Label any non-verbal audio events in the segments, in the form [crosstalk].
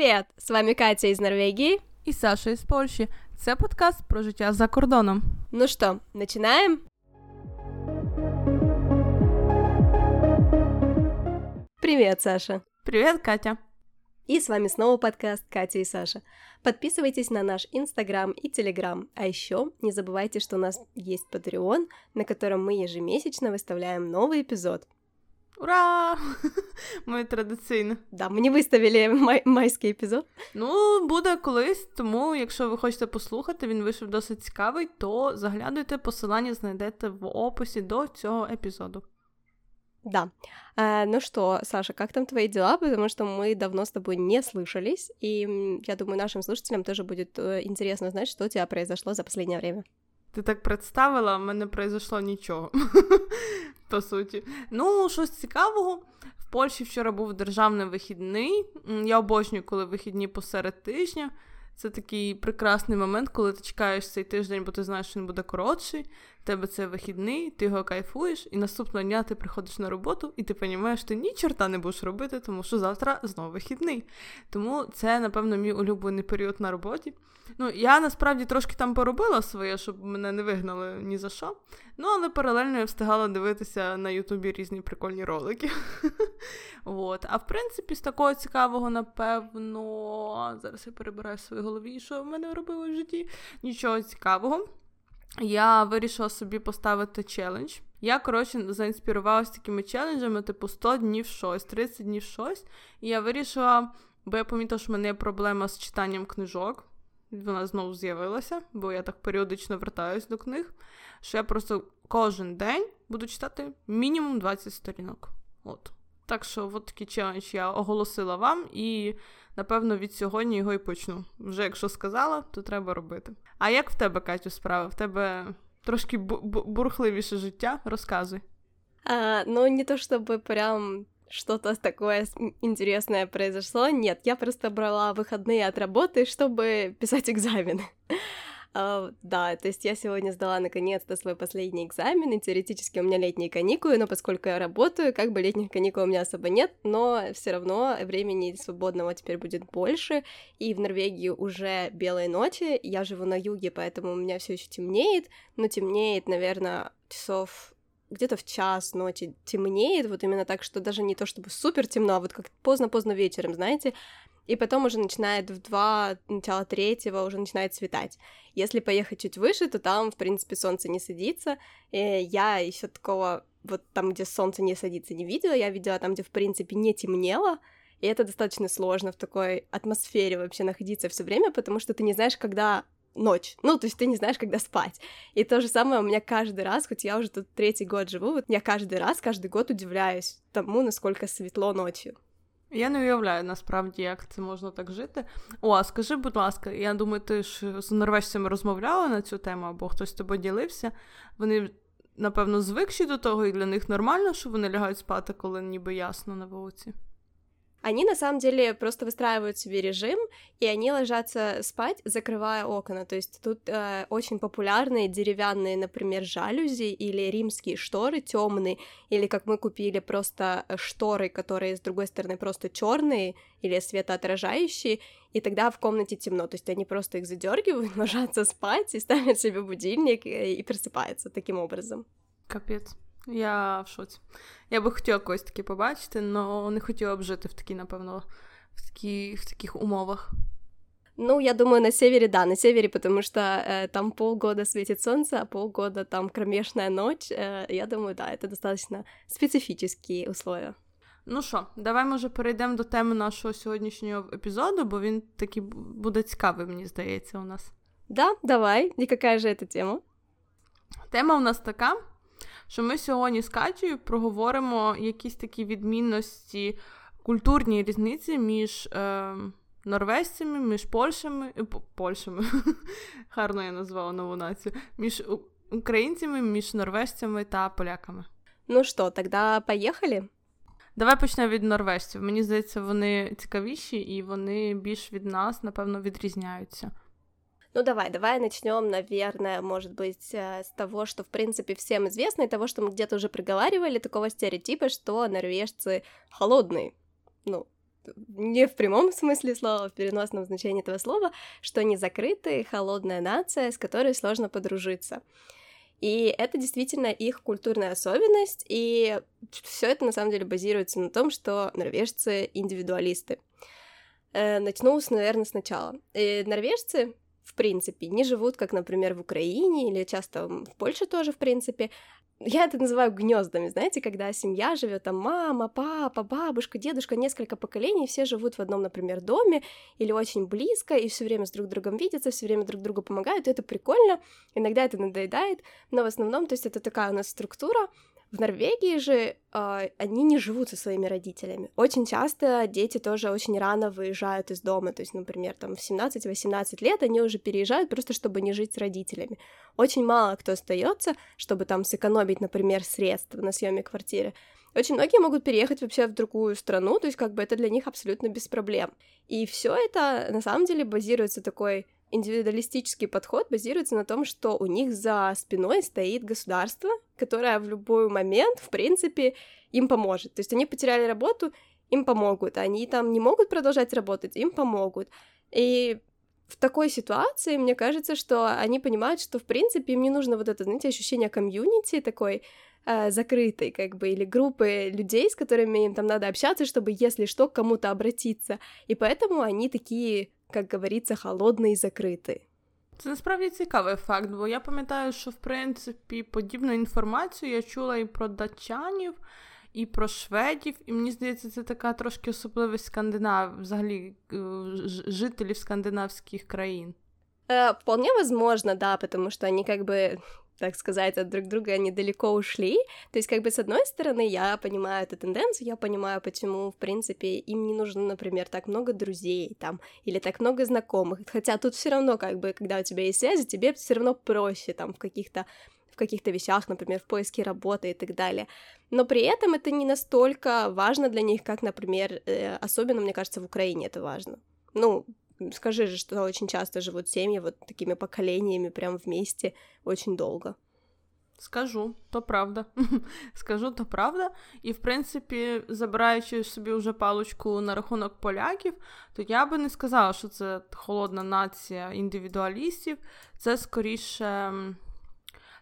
Привет! С вами Катя из Норвегии і Саша із Польщі. Це подкаст про життя за кордоном. Ну что, начинаем? Привет, Саша! Привіт, Катя! И с вами снова подкаст Катя и Саша. Подписывайтесь на наш Инстаграм и Телеграм. А еще не забывайте, что у нас есть Patreon, на котором мы ежемесячно выставляем новый эпизод. Ура! [laughs] Ми традиційно. Да, мы не выставили май- майский эпизод. Ну, буде колись, тому якщо ви хочете послухати, він вийшов досить цікавий, то заглядуйте, посилання знайдете в описі до цього епізоду. Да. А, ну что, Саша, как там твои дела? Потому что мы давно с тобой не слышались, и м, я думаю, нашим слушателям тоже будет э, интересно знать, что у тебя произошло за последнее время. Ти так представила, в мене произошло нічого. [laughs] По суті. Ну, щось цікавого. В Польщі вчора був державний вихідний. Я обожнюю, коли вихідні посеред тижня. Це такий прекрасний момент, коли ти чекаєш цей тиждень, бо ти знаєш, що він буде коротший. Тебе це вихідний, ти його кайфуєш, і наступного дня ти приходиш на роботу, і ти розумієш, ти ні чорта не будеш робити, тому що завтра знову вихідний. Тому це, напевно, мій улюблений період на роботі. Ну, я насправді трошки там поробила своє, щоб мене не вигнали ні за що. Ну, але паралельно я встигала дивитися на Ютубі різні прикольні ролики. [laughs] От. А в принципі, з такого цікавого, напевно, зараз я перебираю в своїй голові, що в мене робило в житті. Нічого цікавого. Я вирішила собі поставити челендж. Я, коротше, заінспірувалася такими челенджами, типу 100 днів щось, 30 днів щось. І я вирішила, бо я помітила, що в мене є проблема з читанням книжок. Вона знову з'явилася, бо я так періодично вертаюсь до книг. Що я просто кожен день буду читати мінімум 20 сторінок. От. Так що, от такий челендж я оголосила вам, і напевно від сьогодні його і почну. Вже якщо сказала, то треба робити. А як в тебе, Катю, справа? В тебе трошки бу- бу- бурхливіше життя? Розказуй. А, ну, не то чтобы прям что-то такое с- м, интересное произошло. Нет, я просто брала выходные от работы, чтобы писать экзамены. А, Да, то есть я сегодня сдала наконец-то свой последний экзамен, и теоретически у меня летние каникулы, но поскольку я работаю, как бы летних каникул у меня особо нет, но все равно времени свободного теперь будет больше, и в Норвегии уже белые ночи, я живу на юге, поэтому у меня все еще темнеет, но темнеет, наверное, часов где-то в час ночи темнеет, вот именно так, что даже не то чтобы супер темно, а вот как поздно-поздно вечером, знаете, и потом уже начинает в два, начало третьего уже начинает светать. Если поехать чуть выше, то там, в принципе, солнце не садится. И я еще такого вот там, где солнце не садится, не видела. Я видела там, где, в принципе, не темнело. И это достаточно сложно в такой атмосфере вообще находиться все время, потому что ты не знаешь, когда ночь. Ну, то есть ты не знаешь, когда спать. И то же самое у меня каждый раз, хоть я уже тут третий год живу, вот я каждый раз, каждый год удивляюсь тому, насколько светло ночью. Я не уявляю насправді, як це можна так жити. О, а скажи, будь ласка, я думаю, ти ж з норвежцями розмовляла на цю тему, або хтось з тобою ділився. Вони, напевно, звикші до того, і для них нормально, що вони лягають спати, коли ніби ясно на вулиці. Они на самом деле просто выстраивают себе режим, и они ложатся спать, закрывая окна. То есть тут э, очень популярные деревянные, например, жалюзи или римские шторы темные, или как мы купили просто э, шторы, которые с другой стороны просто черные или светоотражающие, и тогда в комнате темно. То есть они просто их задергивают, [laughs] ложатся спать и ставят себе будильник и, и просыпаются таким образом. Капець. Я в шоці. Я би хотіла когось таке побачити, але не хотіла б жити в такій, напевно, в, такі, в таких умовах. Ну, я думаю, на севере, да, на севере, потому что э, там полгода светит солнце, а полгода там кромешная ночь. Э, я думаю, да, это достаточно специфические условия. Ну що, давай, може, перейдемо до теми нашого сьогоднішнього епізоду, бо він такий бу- буде цікавий, мені здається, у нас. Да, давай. И какая же это тема? Тема у нас така, що ми сьогодні з Катєю проговоримо якісь такі відмінності, культурні різниці між е, норвежцями, між Польщами, е, Польщами, [laughs] гарно я назвала нову націю, між українцями, між норвежцями та поляками. Ну что, тогда поехали? Давай почнемо від норвежців. Мені здається, вони цікавіші і вони більш від нас, напевно, відрізняються. Ну давай, давай начнем, наверное, может быть, э, с того, что в принципе всем известно, и того, что мы где-то уже проговаривали, такого стереотипа, что норвежцы холодные. Ну, не в прямом смысле слова, а в переносном значении этого слова, что они закрытые, холодная нация, с которой сложно подружиться. И это действительно их культурная особенность, и все это на самом деле базируется на том, что норвежцы индивидуалисты. Э, начну, наверное, сначала. И норвежцы в принципе, не живут, как, например, в Украине или часто в Польше тоже, в принципе, я это называю гнездами, знаете, когда семья живет, там мама, папа, бабушка, дедушка, несколько поколений, все живут в одном, например, доме или очень близко, и все время с друг другом видятся, все время друг другу помогают, и это прикольно, иногда это надоедает, но в основном, то есть это такая у нас структура, в Норвегии же э, они не живут со своими родителями. Очень часто дети тоже очень рано выезжают из дома, то есть, например, там в 17-18 лет они уже переезжают просто, чтобы не жить с родителями. Очень мало кто остается, чтобы там сэкономить, например, средства на съеме квартиры. Очень многие могут переехать вообще в другую страну, то есть как бы это для них абсолютно без проблем. И все это на самом деле базируется такой индивидуалистический подход базируется на том, что у них за спиной стоит государство, которое в любой момент, в принципе, им поможет. То есть они потеряли работу, им помогут. Они там не могут продолжать работать, им помогут. И в такой ситуации, мне кажется, что они понимают, что, в принципе, им не нужно вот это, знаете, ощущение комьюнити такой, э, закрытой, как бы, или группы людей, с которыми им там надо общаться, чтобы, если что, к кому-то обратиться. И поэтому они такие як говориться, холодний і закритий. Це насправді цікавий факт, бо я пам'ятаю, що в принципі подібну інформацію я чула і про датчанів, і про шведів, і мені здається, це така трошки особливість скандинав, взагалі е, жителів скандинавських країн. Э, вполне возможно, да, потому что они как бы так сказать, от друг друга недалеко ушли. То есть, как бы, с одной стороны, я понимаю эту тенденцию, я понимаю, почему, в принципе, им не нужно, например, так много друзей там, или так много знакомых. Хотя тут все равно, как бы, когда у тебя есть связи, тебе все равно проще там в каких-то в каких-то вещах, например, в поиске работы и так далее. Но при этом это не настолько важно для них, как, например, э, особенно, мне кажется, в Украине это важно. Ну, Скажи же, что очень часто живут семьи вот такими поколениями прям вместе очень долго. Скажу, то правда. [laughs] Скажу, то правда. І, в принципі, забираючи собі вже паличку на рахунок поляків, то я би не сказала, що це холодна нація індивідуалістів. Це скоріше.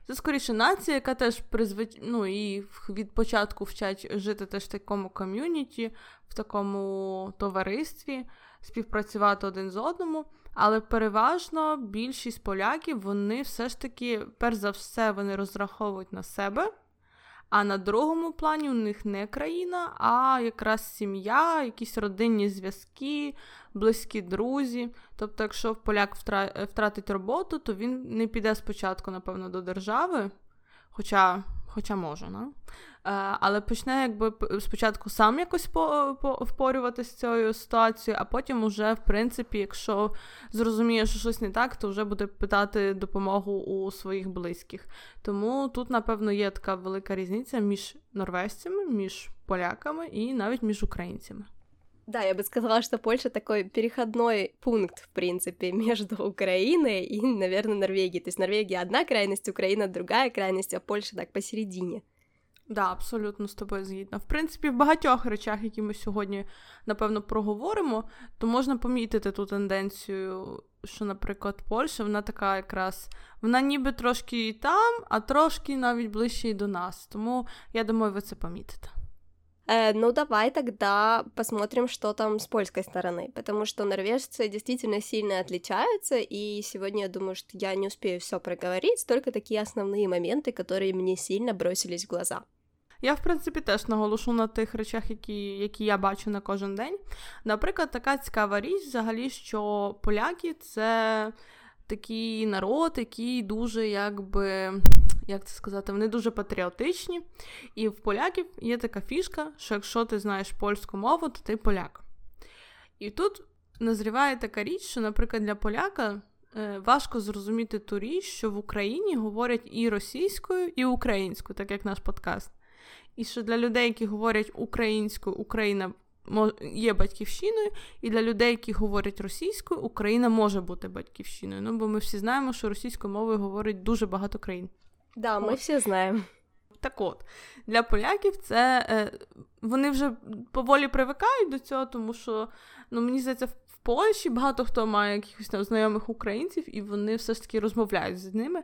Це скоріше нація, яка теж призвич... ну, і від початку вчать жити теж в такому ком'юніті, в такому товаристві співпрацювати один з одному. Але переважно більшість поляків вони все ж таки, перш за все, вони розраховують на себе. А на другому плані у них не країна, а якраз сім'я, якісь родинні зв'язки, близькі друзі. Тобто, якщо поляк втратить роботу, то він не піде спочатку, напевно, до держави, хоча хоча може, не? але почне якби спочатку сам якось по, по, впорюватися з цією ситуацією, а потім, уже, в принципі, якщо зрозуміє, що щось не так, то вже буде питати допомогу у своїх близьких. Тому тут, напевно, є така велика різниця між норвежцями, між поляками і навіть між українцями. Да, я бы сказала, что Польша такой переходной пункт, в принципе, [laughs] между Украиной и, наверное, Норвегией. То есть Норвегия одна крайность, Украина другая крайность, а Польша так посередине. Да, абсолютно з тобою згідна. В принципі, в багатьох речах, які ми сьогодні, напевно, проговоримо, то можна помітити ту тенденцію, що, наприклад, Польща, вона така якраз, вона ніби трошки і там, а трошки навіть ближче і до нас. Тому я думаю, ви це помітите. Э, ну, давай тогда посмотрим, что там с польской стороны, потому что норвежцы действительно сильно отличаются, и сегодня я думаю, что я не успею все проговорить, только такие основные моменты, которые мне сильно бросились в глаза. Я, в принципі, теж наголошу на тих речах, які які я бачу на кожен день. Наприклад, така цікава річ, взагалі, що поляки це такий народ, який дуже якби. Як це сказати, вони дуже патріотичні. І в поляків є така фішка, що якщо ти знаєш польську мову, то ти поляк. І тут назріває така річ, що, наприклад, для поляка е, важко зрозуміти ту річ, що в Україні говорять і російською, і українською, так як наш подкаст. І що для людей, які говорять українською, Україна є батьківщиною, і для людей, які говорять російською, Україна може бути батьківщиною. Ну, бо ми всі знаємо, що російською мовою говорить дуже багато країн. Да, ми всі знаємо. Так от, для поляків це е, вони вже поволі привикають до цього, тому що ну, мені здається, в Польщі багато хто має якихось там знайомих українців, і вони все ж таки розмовляють з ними.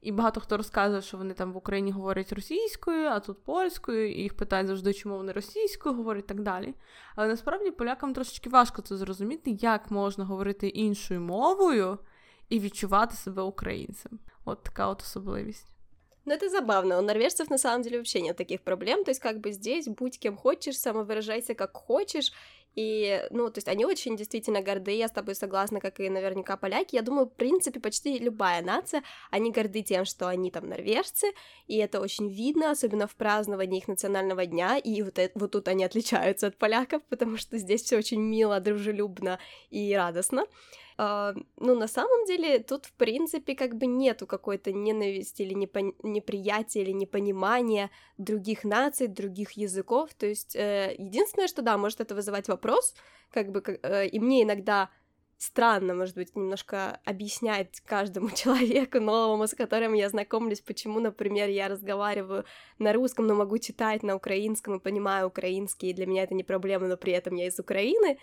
І багато хто розказує, що вони там в Україні говорять російською, а тут польською, і їх питають завжди, чому вони російською говорять і так далі. Але насправді полякам трошечки важко це зрозуміти, як можна говорити іншою мовою і відчувати себе українцем. От така от особливість. Ну, это забавно. У норвежцев на самом деле вообще нет таких проблем. То есть, как бы здесь будь кем хочешь, самовыражайся как хочешь. И, ну, то есть они очень действительно горды, я с тобой согласна, как и наверняка поляки. Я думаю, в принципе, почти любая нация, они горды тем, что они там норвежцы, и это очень видно, особенно в праздновании их национального дня, и вот, это, вот тут они отличаются от поляков, потому что здесь все очень мило, дружелюбно и радостно. Uh, ну, на самом деле, тут, в принципе, как бы нету какой-то ненависти или непон... неприятия или непонимания других наций, других языков. То есть, uh, единственное, что, да, может это вызывать вопрос, как бы, uh, и мне иногда странно, может быть, немножко объяснять каждому [laughs] человеку новому, с которым я знакомлюсь, почему, например, я разговариваю на русском, но могу читать на украинском и понимаю украинский, и для меня это не проблема, но при этом я из Украины,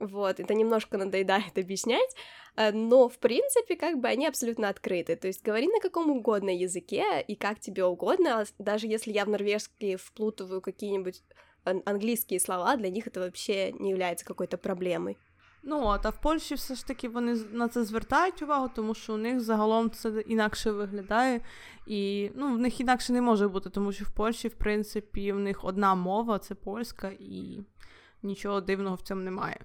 вот, это немножко надоедает объяснять, э, но, в принципе, как бы они абсолютно открыты, то есть говори на каком угодно языке и как тебе угодно, даже если я в норвежский вплутываю какие-нибудь английские слова, для них это вообще не является какой-то проблемой. Ну, от, а в Польщі все ж таки вони на це звертають увагу, тому що у них загалом це інакше виглядає, і ну, в них інакше не може бути, тому що в Польщі, в принципі, в них одна мова це польська, і нічого дивного в цьому немає.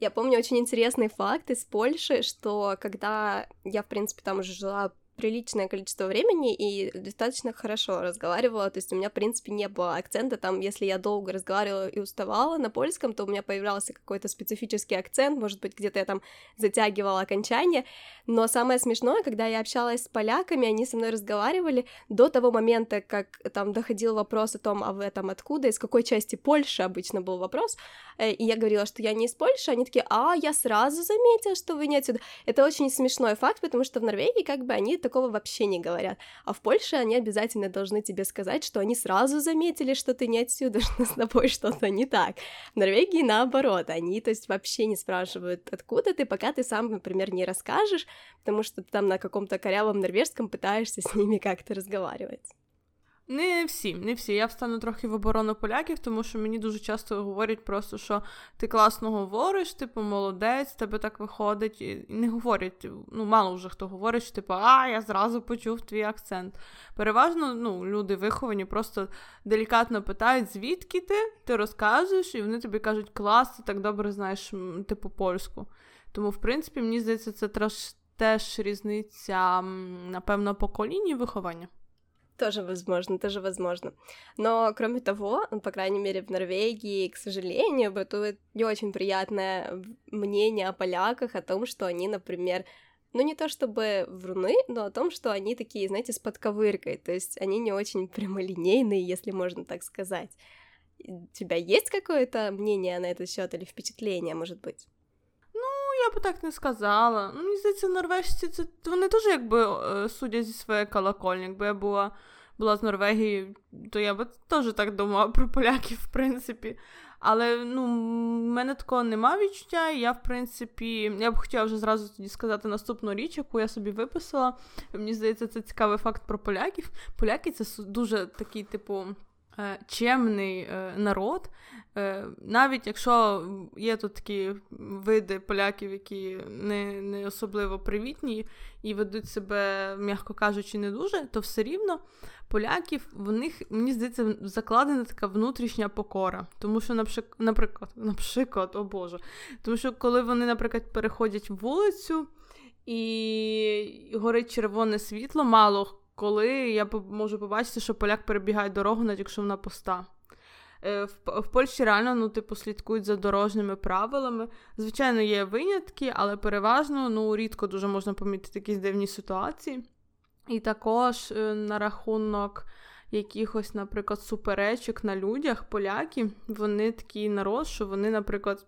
Я помню очень интересный факт из Польши, что когда я, в принципе, там уже жила приличное количество времени и достаточно хорошо разговаривала, то есть у меня, в принципе, не было акцента, там, если я долго разговаривала и уставала на польском, то у меня появлялся какой-то специфический акцент, может быть, где-то я там затягивала окончание, но самое смешное, когда я общалась с поляками, они со мной разговаривали до того момента, как там доходил вопрос о том, а вы там откуда, из какой части Польши обычно был вопрос, э, и я говорила, что я не из Польши, они такие, а, я сразу заметила, что вы не отсюда. Это очень смешной факт, потому что в Норвегии как бы они такого вообще не говорят. А в Польше они обязательно должны тебе сказать, что они сразу заметили, что ты не отсюда, [laughs] что с тобой что-то не так. В Норвегии наоборот, они, то есть, вообще не спрашивают, откуда ты, пока ты сам, например, не расскажешь, потому что ты там на каком-то корявом норвежском пытаешься с ними как-то разговаривать. Не всі, не всі. Я встану трохи в оборону поляків, тому що мені дуже часто говорять просто, що ти класно говориш, типу, молодець, тебе так виходить. І не говорять, ну, мало вже хто говорить, що типу, а, я зразу почув твій акцент. Переважно, ну, люди виховані, просто делікатно питають, звідки ти, ти розказуєш, і вони тобі кажуть, клас, ти так добре знаєш, типу, польську. Тому, в принципі, мені здається, це теж різниця, напевно, покоління виховання. Тоже возможно, тоже возможно. Но, кроме того, по крайней мере, в Норвегии, к сожалению, бытует не очень приятное мнение о поляках, о том, что они, например, ну не то чтобы вруны, но о том, что они такие, знаете, с подковыркой, то есть они не очень прямолинейные, если можно так сказать. У тебя есть какое-то мнение на этот счет или впечатление, может быть? Я би так не сказала. Ну, Мені здається, норвежці це вони теж якби е, судять зі своєї колокольні. Якби я була була з Норвегії, то я би теж так думала про поляків, в принципі. Але ну, в мене такого нема відчуття. І я, в принципі, я б хотіла вже зразу тоді сказати наступну річ, яку я собі виписала. Мені здається, це цікавий факт про поляків. Поляки це дуже такий, типу. Е, чемний е, народ, е, навіть якщо є тут такі види поляків, які не не особливо привітні і ведуть себе, м'яко кажучи, не дуже, то все рівно поляків в них, мені здається, закладена така внутрішня покора. Тому що, наприклад, [laughs] наприклад, о Боже, тому що коли вони, наприклад, переходять вулицю і горить червоне світло, мало коли я можу побачити, що поляк перебігає дорогу, навіть якщо вона пуста. Е, в, в Польщі реально ну, типу, слідкують за дорожніми правилами. Звичайно, є винятки, але переважно ну, рідко дуже можна помітити якісь дивні ситуації. І також е, на рахунок якихось, наприклад, суперечок на людях, поляки, вони такий народ, що вони, наприклад,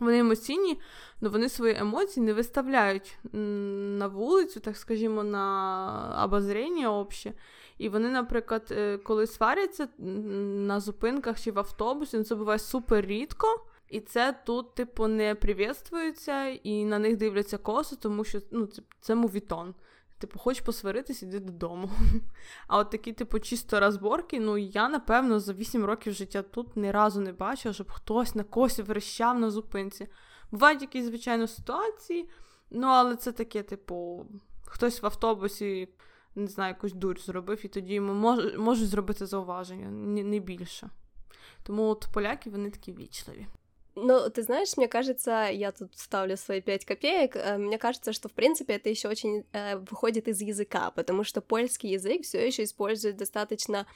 вони емоційні, але вони свої емоції не виставляють на вулицю, так скажімо, на обозріння обще. І вони, наприклад, е, коли сваряться на зупинках чи в автобусі, ну, це буває супер рідко. І це тут, типу, не привітствується, і на них дивляться косо, тому що ну, це, це мувітон. Типу, хочеш посваритись, іди додому. [laughs] А от такі, типу, чисто розборки, ну я, напевно, за 8 років життя тут ні разу не бачила, щоб хтось на косі верещав на зупинці. Бувають якісь, звичайно, ситуації, ну, але це таке, типу, хтось в автобусі, не знаю, якусь дурь зробив, і тоді йому мож, можуть зробити зауваження, не, не більше. Тому от поляки вони такі вічливі. Ну, ты знаешь, мне кажется, я тут ставлю свои пять копеек, э, мне кажется, что, в принципе, это еще очень э, выходит из языка, потому что польский язык все еще использует достаточно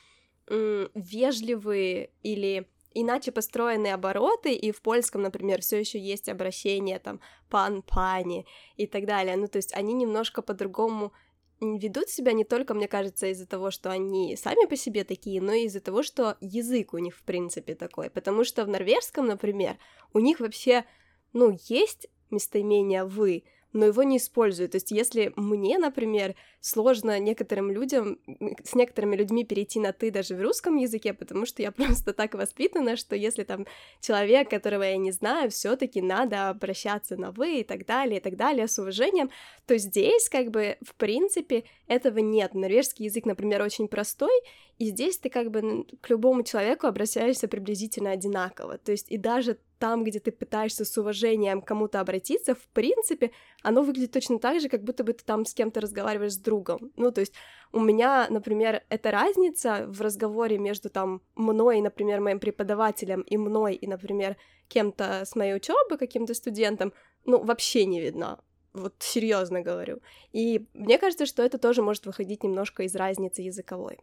э, вежливые или иначе построенные обороты, и в польском, например, все еще есть обращение там пан, пани и так далее. Ну, то есть они немножко по-другому ведут себя не только, мне кажется, из-за того, что они сами по себе такие, но и из-за того, что язык у них, в принципе, такой. Потому что в норвежском, например, у них вообще, ну, есть местоимение «вы», но его не используют. То есть если мне, например, сложно некоторым людям, с некоторыми людьми перейти на «ты» даже в русском языке, потому что я [laughs] просто так воспитана, что если там человек, которого я не знаю, все таки надо обращаться на «вы» и так далее, и так далее, с уважением, то здесь как бы в принципе этого нет. Норвежский язык, например, очень простой, и здесь ты как бы к любому человеку обращаешься приблизительно одинаково. То есть и даже там, где ты пытаешься с уважением кому-то обратиться, в принципе, оно выглядит точно так же, как будто бы ты там с кем-то разговариваешь с другом. Ну, то есть у меня, например, эта разница в разговоре между там мной, например, моим преподавателем и мной, и, например, кем-то с моей учебы, каким-то студентом, ну, вообще не видна. Вот серьезно говорю. И мне кажется, что это тоже может выходить немножко из разницы языковой.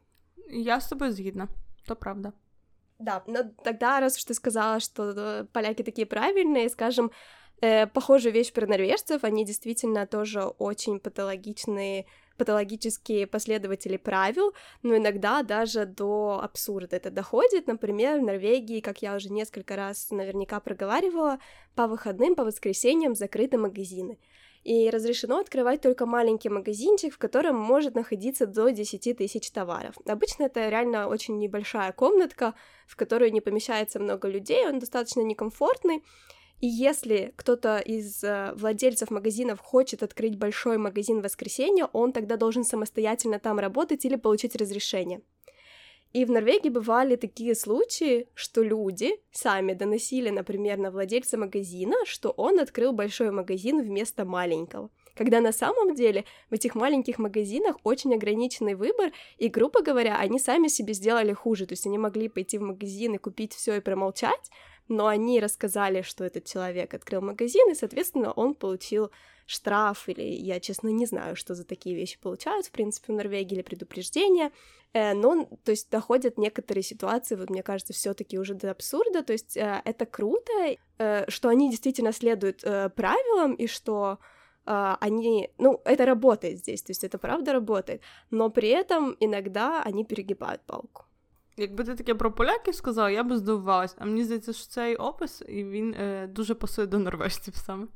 Я с тобой згідна, то правда. Да, но тогда, раз уж ты сказала, что э, поляки такие правильные, скажем, э, похожую вещь про норвежцев, они действительно тоже очень патологичные, патологические последователи правил, но иногда даже до абсурда это доходит. Например, в Норвегии, как я уже несколько раз наверняка проговаривала, по выходным, по воскресеньям закрыты магазины и разрешено открывать только маленький магазинчик, в котором может находиться до 10 тысяч товаров. Обычно это реально очень небольшая комнатка, в которую не помещается много людей, он достаточно некомфортный, и если кто-то из э, владельцев магазинов хочет открыть большой магазин в воскресенье, он тогда должен самостоятельно там работать или получить разрешение. И в Норвегии бывали такие случаи, что люди сами доносили, например, на владельца магазина, что он открыл большой магазин вместо маленького. Когда на самом деле в этих маленьких магазинах очень ограниченный выбор, и, грубо говоря, они сами себе сделали хуже. То есть они могли пойти в магазин и купить все и промолчать, но они рассказали, что этот человек открыл магазин, и, соответственно, он получил штраф, или я, честно, не знаю, что за такие вещи получают, в принципе, в Норвегии, или предупреждение, э, но, то есть, доходят некоторые ситуации, вот, мне кажется, все таки уже до абсурда, то есть, э, это круто, э, что они действительно следуют правилам, и что они, ну, это работает здесь, то есть это правда работает, но при этом иногда они перегибают палку. Якби ти таке про поляків сказав, я би здивувалась. А мені здається, що цей опис і він е, дуже пасує до норвежців саме.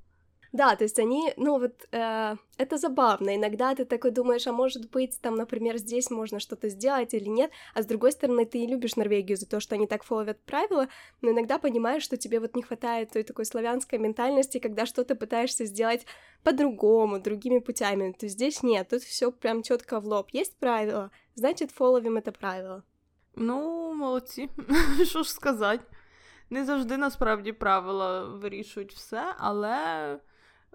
Да, то есть они, ну вот, э, это забавно. Иногда ты такой думаешь, а может быть, там, например, здесь можно что-то сделать или нет, а с другой стороны, ты любишь Норвегию за то, что они так фоловят правила, но иногда понимаешь, что тебе вот не хватает той такой славянской ментальности, когда что-то пытаешься сделать по-другому, другими путями. То есть здесь нет, тут все прям четко в лоб. Есть правила, значит, фоловим это правило. Ну, молодці, [laughs] що ж сказати. Не завжди насправді правила вирішують все, але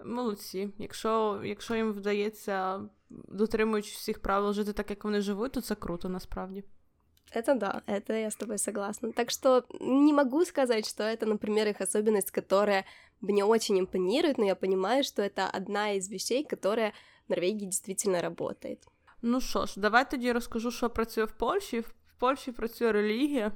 молодці. Якщо якщо їм вдається, дотримуючись всіх правил, жити так, як вони живуть, то це круто насправді. Это да, это я с тобой согласна. Так что не могу сказать, что это, например, их особенность, которая мне очень импонирует, но я понимаю, что это одна из вещей, которая в Норвегии действительно работает. Ну що ж, давай тоді розкажу, що працює в Польщі. В Польщі працює релігія,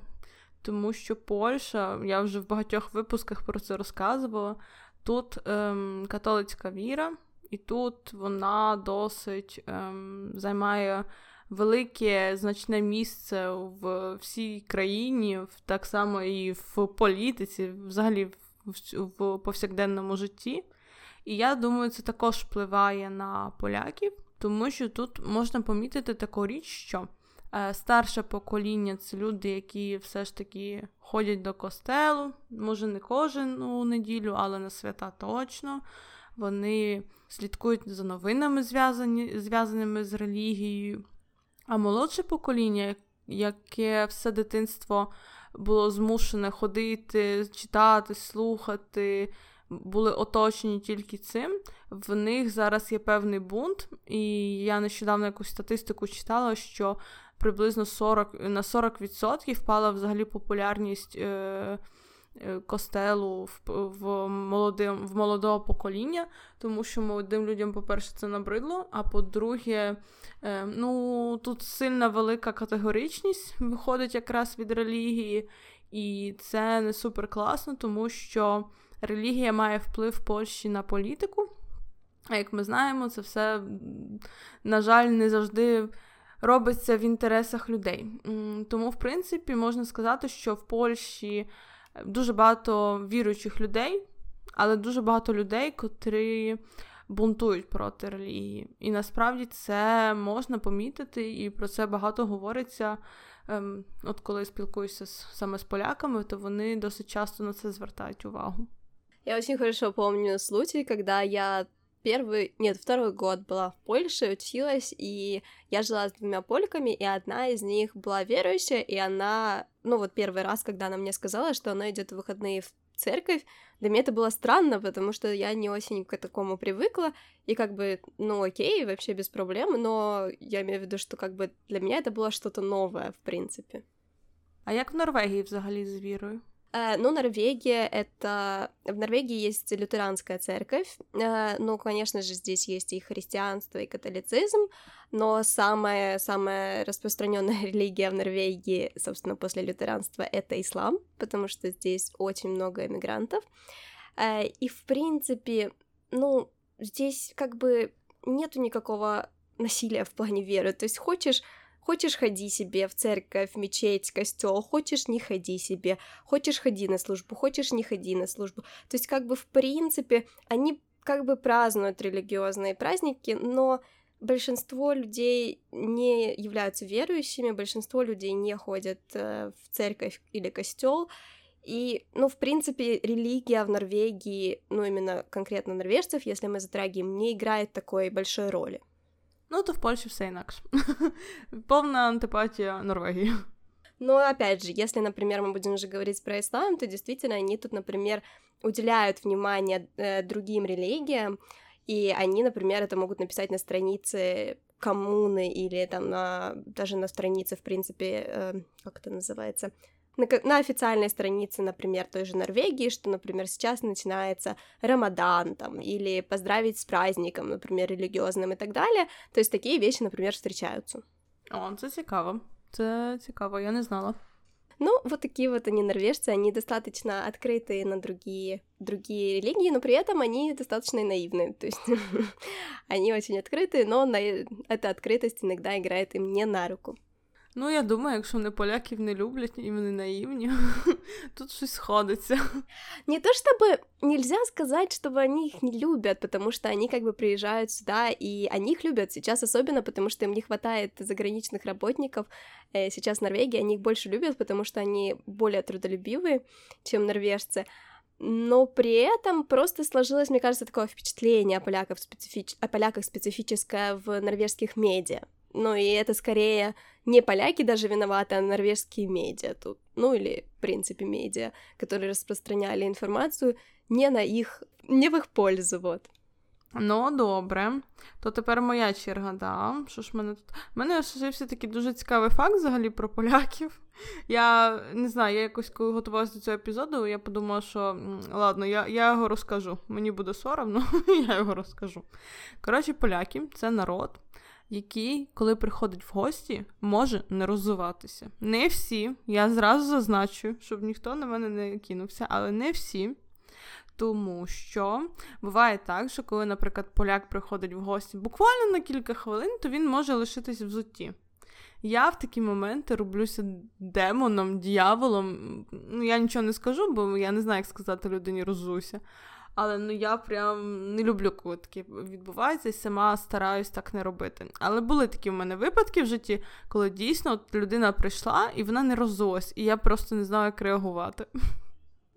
тому що Польща, я вже в багатьох випусках про це розказувала. Тут ем, католицька віра, і тут вона досить ем, займає велике значне місце в всій країні, так само і в політиці, взагалі в, в повсякденному житті. І я думаю, це також впливає на поляків, тому що тут можна помітити таку річ, що старше покоління це люди, які все ж таки ходять до костелу, може не кожну неділю, але на свята точно. Вони слідкують за новинами, зв'язані, зв'язаними з релігією. А молодше покоління, яке все дитинство було змушене ходити, читати, слухати, були оточені тільки цим. В них зараз є певний бунт, і я нещодавно якусь статистику читала, що приблизно 40, на 40% впала взагалі популярність. Е- Е, костелу в в, молодим, в молодого покоління, тому що молодим людям, по-перше, це набридло. А по-друге, е, ну тут сильна велика категоричність виходить якраз від релігії, і це не супер класно, тому що релігія має вплив в Польщі на політику. А як ми знаємо, це все, на жаль, не завжди. Робиться в інтересах людей. Тому, в принципі, можна сказати, що в Польщі дуже багато віруючих людей, але дуже багато людей, котрі бунтують проти релігії. І насправді це можна помітити, і про це багато говориться. Ем, от коли спілкуюся з, саме з поляками, то вони досить часто на це звертають увагу. Я очень хорошо помню случай, когда я первый, нет, второй год была в Польше, училась, и я жила с двумя польками, и одна из них была верующая, и она, ну вот первый раз, когда она мне сказала, что она идет в выходные в церковь, для меня это было странно, потому что я не очень к такому привыкла, и как бы, ну окей, вообще без проблем, но я имею в виду, что как бы для меня это было что-то новое, в принципе. А як в Норвегії взагалі з вірою? Ну, Норвегия — это... В Норвегии есть лютеранская церковь, э, ну, конечно же, здесь есть и христианство, и католицизм, но самая, самая распространенная [laughs] религия в Норвегии, собственно, после лютеранства — это ислам, потому что здесь очень много иммигрантов. Э, и, в принципе, ну, здесь как бы нету никакого насилия в плане веры, то есть хочешь Хочешь, ходи себе в церковь, мечеть, костел, хочешь, не ходи себе, хочешь, ходи на службу, хочешь, не ходи на службу. То есть, как бы, в принципе, они как бы празднуют религиозные праздники, но большинство людей не являются верующими, большинство людей не ходят э, в церковь или костел, и, ну, в принципе, религия в Норвегии, ну, именно конкретно норвежцев, если мы затрагиваем, не играет такой большой роли. Ну, то в Польше все инакше. [laughs] Полная антипатия Норвегии. Но опять же, если, например, мы будем уже говорить про ислам, то действительно они тут, например, уделяют внимание э, другим религиям, и они, например, это могут написать на странице коммуны или там на, даже на странице, в принципе, э, как это называется, на, на официальной странице, например, той же Норвегии, что, например, сейчас начинается Рамадан, там, или поздравить с праздником, например, религиозным и так далее. То есть такие вещи, например, встречаются. О, це цікаво. Це цікаво, я не знала. Ну, вот такие вот они норвежцы, они достаточно открытые на другие, другие религии, но при этом они достаточно наивные, то есть [laughs] они очень открытые, но на... эта открытость иногда играет им не на руку. Ну, я думаю, якщо вони поляків не люблять і вони наивні, [laughs] тут щось сходиться. Не то чтобы нельзя сказать, чтобы они их не любят, потому что они как бы приезжают сюда, и они их любят сейчас особенно, потому что им не хватает заграничных работников. Э, сейчас в Норвегии они их больше любят, потому что они более трудолюбивые, чем норвежцы. Но при этом просто сложилось, мне кажется, такое впечатление о, поляках специфич... о поляках специфическое в норвежских медиа. Ну и это скорее не поляки даже виноваты, а норвежские медиа тут. Ну или, в принципе, медиа, которые распространяли информацию не на їх, не в їх пользу, вот. Ну, добре. То тепер моя черга, да. Що ж мене тут? У мене все таки дуже цікавий факт взагалі про поляків. Я не знаю, я якось коли готувалася до цього епізоду, я подумала, що ладно, я я його розкажу. Мені буде соромно, [laughs] я його розкажу. Коротше, поляки це народ, який, коли приходить в гості, може не розвиватися. Не всі, я зразу зазначу, щоб ніхто на мене не кинувся, але не всі. Тому що буває так, що коли, наприклад, поляк приходить в гості буквально на кілька хвилин, то він може лишитись в зутті. Я в такі моменти роблюся демоном, дьяволом. Ну, я нічого не скажу, бо я не знаю, як сказати людині розуся. Але ну я прям не люблю, коли таке відбувається, і сама стараюсь так не робити. Але були такі в мене випадки в житті, коли дійсно от людина прийшла і вона не розулась, і я просто не знаю, як реагувати.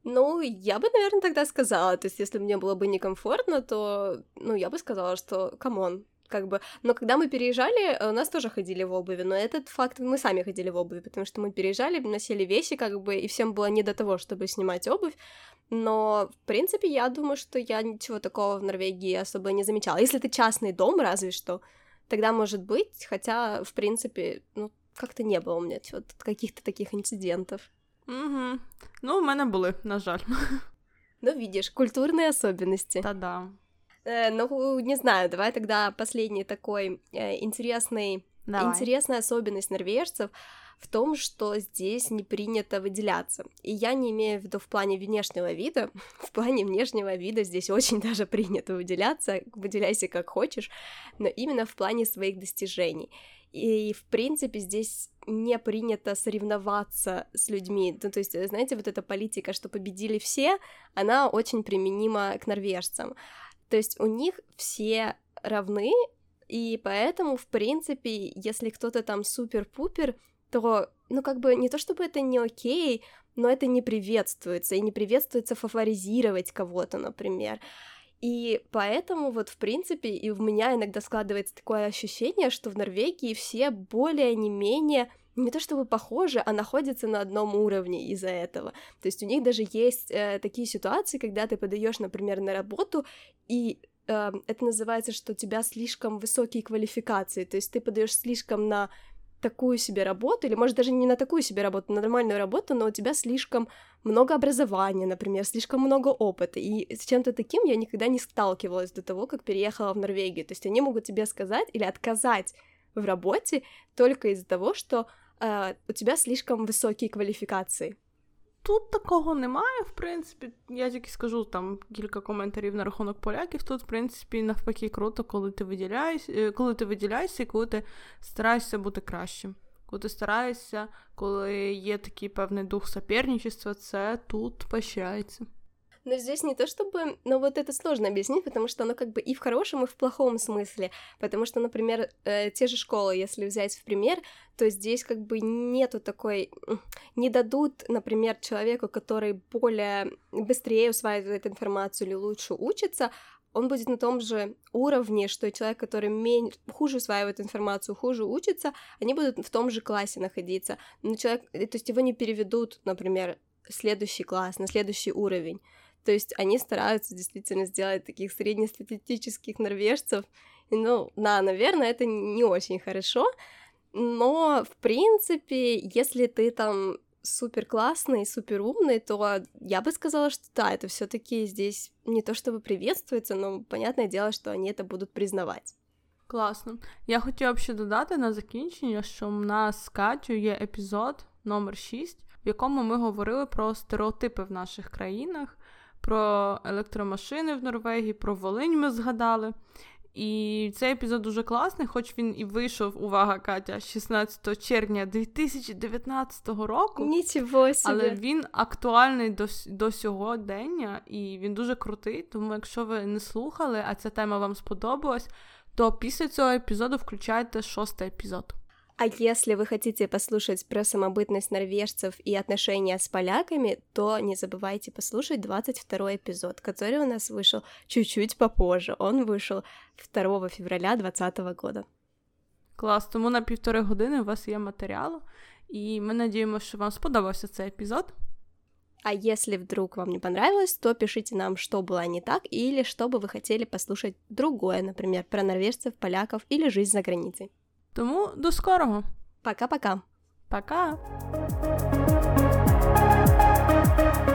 Ну, я бы, наверное, тогда сказала, то есть, если мне было бы некомфортно, то, ну, я бы сказала, что, камон, как бы... Но когда мы переезжали, э, у нас тоже ходили в обуви, но этот факт мы сами ходили в обуви, потому что мы переезжали, носили вещи, как бы, и всем было не до того, чтобы снимать обувь, но, в принципе, я думаю, что я ничего такого в Норвегии особо не замечала. Если ты частный дом, разве что, тогда может быть, хотя, в принципе, ну, как-то не было у меня вот каких-то таких инцидентов. Угу. Ну, у мене були, на жаль. Ну, видишь, культурные особенности. Да-да. Э, ну, не знаю, давай тогда последний такой э, интересный, давай. интересная особенность норвежцев в том, что здесь не принято выделяться. И я не имею в виду в плане внешнего вида, [laughs] в плане внешнего вида здесь очень даже принято выделяться, выделяйся как хочешь, но именно в плане своих достижений. И, в принципе, здесь не принято соревноваться с людьми. Ну, то есть, знаете, вот эта политика, что победили все, она очень применима к норвежцам. То есть у них все равны, и поэтому, в принципе, если кто-то там супер-пупер, то, ну, как бы, не то чтобы это не окей, но это не приветствуется, и не приветствуется фаворизировать кого-то, например. И поэтому вот, в принципе, и у меня иногда складывается такое ощущение, что в Норвегии все более не менее не то чтобы похожи, а находятся на одном уровне из-за этого. То есть у них даже есть э, такие ситуации, когда ты подаешь, например, на работу, и э, это называется, что у тебя слишком высокие квалификации, то есть ты подаешь слишком на такую себе работу, или, может, даже не на такую себе работу, на нормальную работу, но у тебя слишком много образования, например, слишком много опыта, и с чем-то таким я никогда не сталкивалась до того, как переехала в Норвегию. То есть они могут тебе сказать или отказать в работе только из-за того, что э, у тебя слишком високі кваліфікації. Тут такого немає, в принципі. Я тільки скажу там кілька коментарів на рахунок поляків. Тут, в принципі, навпаки, круто, коли ти виділяєшся, е, коли ти виділяєшся і коли ти стараєшся бути кращим. Коли ти стараєшся, коли є такий певний дух соперничества, це тут поощряється. Но здесь не то чтобы... Но вот это сложно объяснить, потому что оно как бы и в хорошем, и в плохом смысле. Потому что, например, э, те же школы, если взять в пример, то здесь как бы нету такой... Не дадут, например, человеку, который более быстрее усваивает информацию или лучше учится, он будет на том же уровне, что и человек, который меньше, хуже усваивает информацию, хуже учится, они будут в том же классе находиться. Но человек, э, то есть его не переведут, например, следующий класс, на следующий уровень. То есть они стараются действительно сделать таких среднестатистических норвежцев. Ну, да, наверное, это не очень хорошо, но, в принципе, если ты там супер классный, супер умный, то я бы сказала, что да, это все-таки здесь не то чтобы приветствуется, но понятное дело, что они это будут признавать. Класно. Я хотіла б ще додати на закінчення, що в нас з Катю є епізод номер 6, в якому ми говорили про стереотипи в наших країнах, Про електромашини в Норвегії, про Волинь ми згадали. І цей епізод дуже класний, хоч він і вийшов, увага, Катя, 16 червня 2019 року. Нічого собі. Але він актуальний до до сьогодення, і він дуже крутий. Тому, якщо ви не слухали, а ця тема вам сподобалась, то після цього епізоду включайте шостий епізод. А если вы хотите послушать про самобытность норвежцев и отношения с поляками, то не забывайте послушать 22 эпизод, который у нас вышел чуть-чуть попозже. Он вышел 2 февраля 2020 года. Клас, тому на півтори години у вас є матеріал, і ми надіємося, що вам сподобався цей епізод. А если вдруг вам не понравилось, то пишите нам, что было не так, или что бы вы хотели послушать другое, например, про норвежцев, поляков или жизнь за границей. Тому до скорого. Пока-пока. Пока. -пока. Пока.